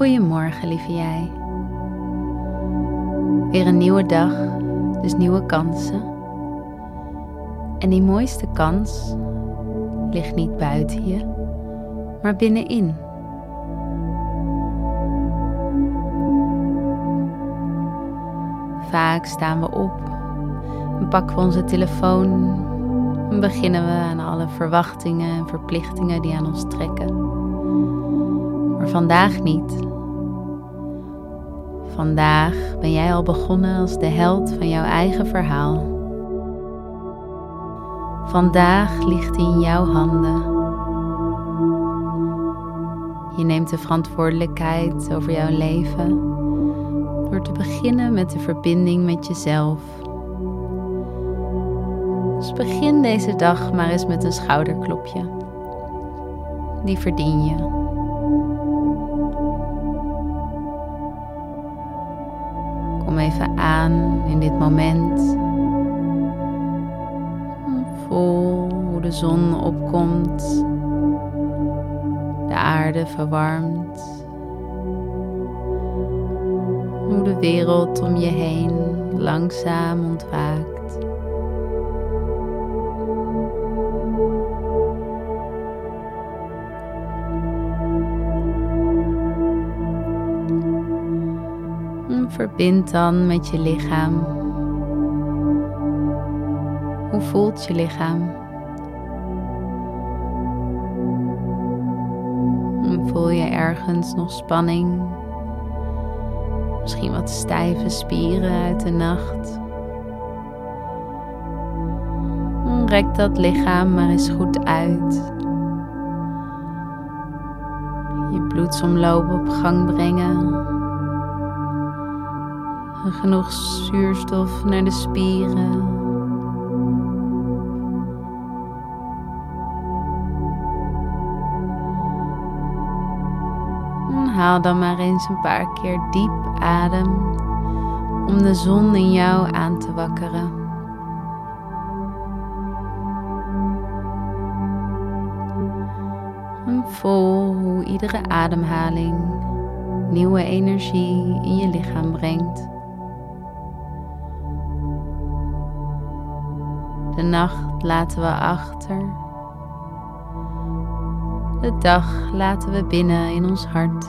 Goedemorgen, lieve jij. Weer een nieuwe dag, dus nieuwe kansen. En die mooiste kans ligt niet buiten je, maar binnenin. Vaak staan we op en pakken we onze telefoon en beginnen we aan alle verwachtingen en verplichtingen die aan ons trekken. Maar vandaag niet. Vandaag ben jij al begonnen als de held van jouw eigen verhaal. Vandaag ligt in jouw handen. Je neemt de verantwoordelijkheid over jouw leven door te beginnen met de verbinding met jezelf. Dus begin deze dag maar eens met een schouderklopje. Die verdien je. Even aan in dit moment. Voel hoe de zon opkomt, de aarde verwarmt, hoe de wereld om je heen langzaam ontwaakt. Verbind dan met je lichaam. Hoe voelt je lichaam? Voel je ergens nog spanning? Misschien wat stijve spieren uit de nacht? Rek dat lichaam maar eens goed uit. Je bloedsomloop op gang brengen genoeg zuurstof naar de spieren. haal dan maar eens een paar keer diep adem om de zon in jou aan te wakkeren. En voel hoe iedere ademhaling nieuwe energie in je lichaam brengt. De nacht laten we achter. De dag laten we binnen in ons hart.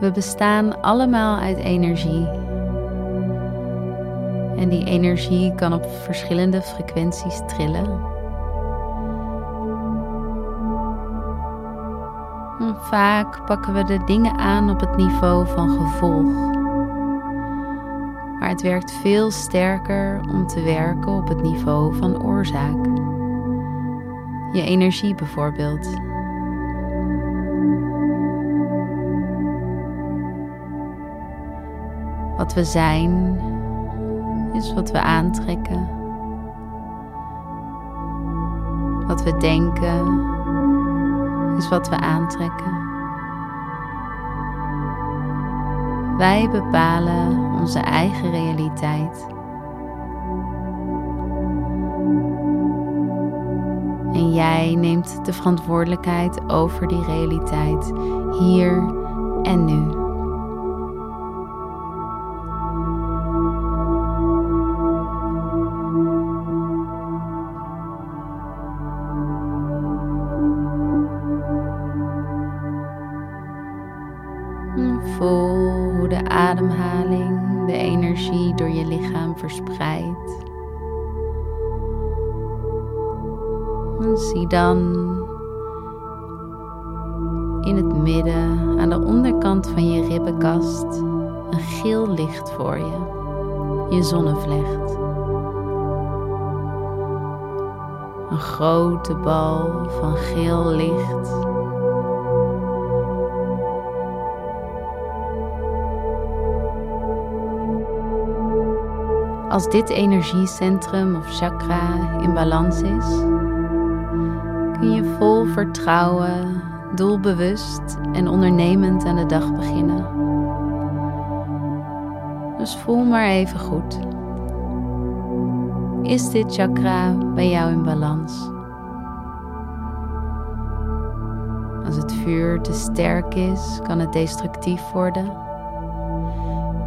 We bestaan allemaal uit energie. En die energie kan op verschillende frequenties trillen. Vaak pakken we de dingen aan op het niveau van gevolg. Maar het werkt veel sterker om te werken op het niveau van oorzaak. Je energie bijvoorbeeld. Wat we zijn is wat we aantrekken. Wat we denken is wat we aantrekken. Wij bepalen onze eigen realiteit. En jij neemt de verantwoordelijkheid over die realiteit hier en nu. En zie dan in het midden, aan de onderkant van je ribbenkast, een geel licht voor je, je zonnevlecht. Een grote bal van geel licht Als dit energiecentrum of chakra in balans is, kun je vol vertrouwen, doelbewust en ondernemend aan de dag beginnen. Dus voel maar even goed. Is dit chakra bij jou in balans? Als het vuur te sterk is, kan het destructief worden.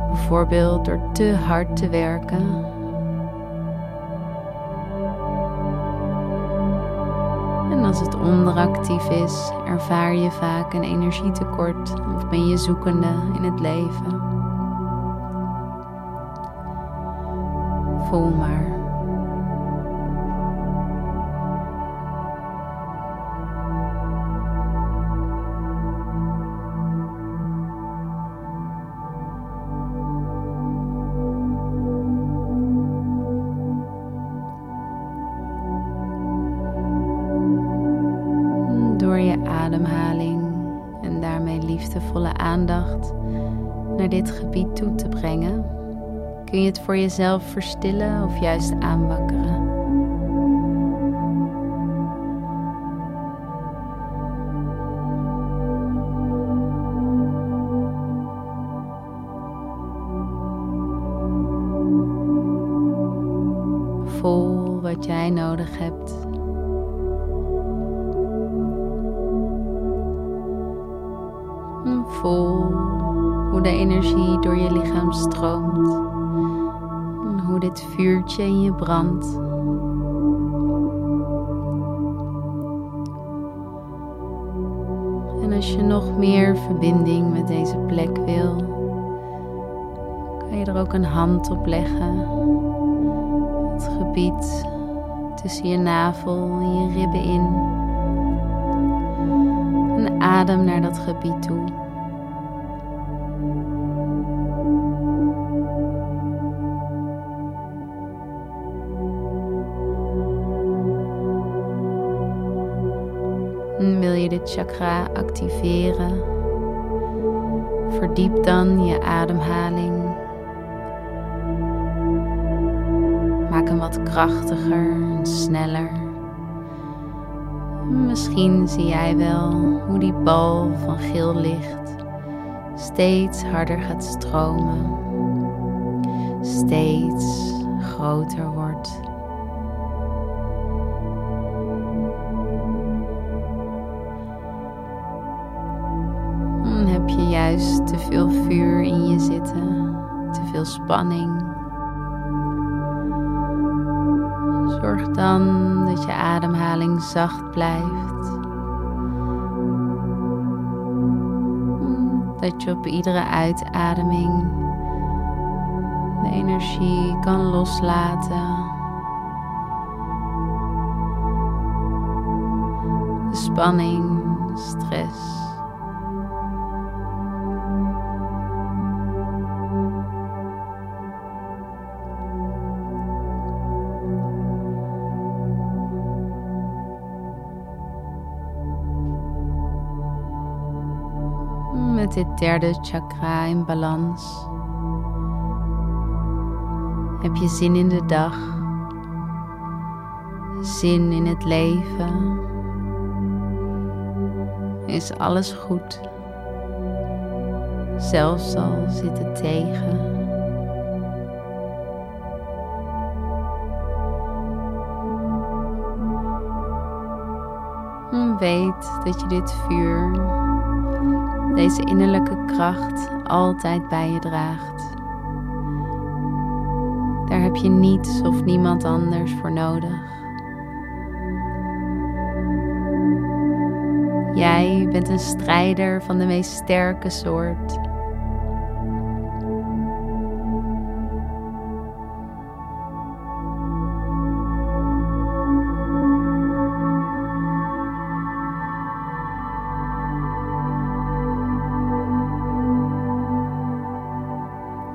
Bijvoorbeeld door te hard te werken als het onderactief is, ervaar je vaak een energietekort of ben je zoekende in het leven. Voel maar. Liefdevolle aandacht naar dit gebied toe te brengen, kun je het voor jezelf verstillen of juist aanwakkeren. Voel wat jij nodig hebt. Voel hoe de energie door je lichaam stroomt. En hoe dit vuurtje in je brandt. En als je nog meer verbinding met deze plek wil, kan je er ook een hand op leggen. Het gebied tussen je navel en je ribben in. En adem naar dat gebied toe. Chakra activeren? Verdiep dan je ademhaling. Maak hem wat krachtiger en sneller. Misschien zie jij wel hoe die bal van geel licht steeds harder gaat stromen, steeds groter wordt. Juist te veel vuur in je zitten, te veel spanning. Zorg dan dat je ademhaling zacht blijft. Dat je op iedere uitademing de energie kan loslaten. De spanning, stress. Met dit derde chakra in balans heb je zin in de dag, zin in het leven. Is alles goed, zelfs al zit het tegen. Weet dat je dit vuur deze innerlijke kracht altijd bij je draagt. Daar heb je niets of niemand anders voor nodig. Jij bent een strijder van de meest sterke soort.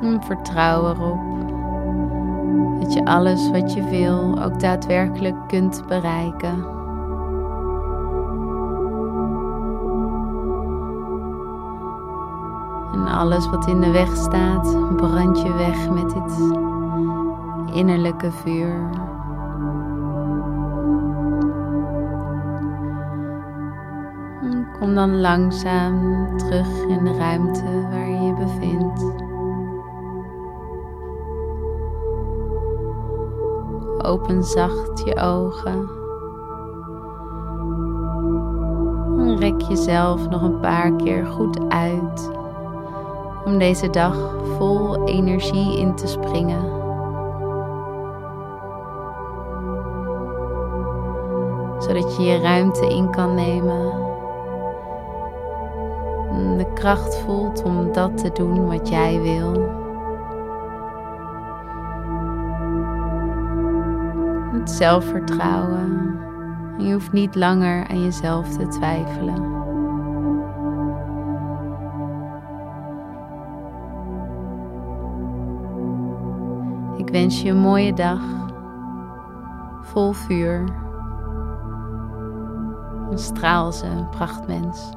Vertrouw erop dat je alles wat je wil ook daadwerkelijk kunt bereiken. En alles wat in de weg staat, brand je weg met dit innerlijke vuur. Kom dan langzaam terug in de ruimte waar je je bevindt. Open zacht je ogen. strek jezelf nog een paar keer goed uit om deze dag vol energie in te springen. Zodat je je ruimte in kan nemen. De kracht voelt om dat te doen wat jij wil. Het zelfvertrouwen. Je hoeft niet langer aan jezelf te twijfelen. Ik wens je een mooie dag, vol vuur. Een straal ze, prachtmens.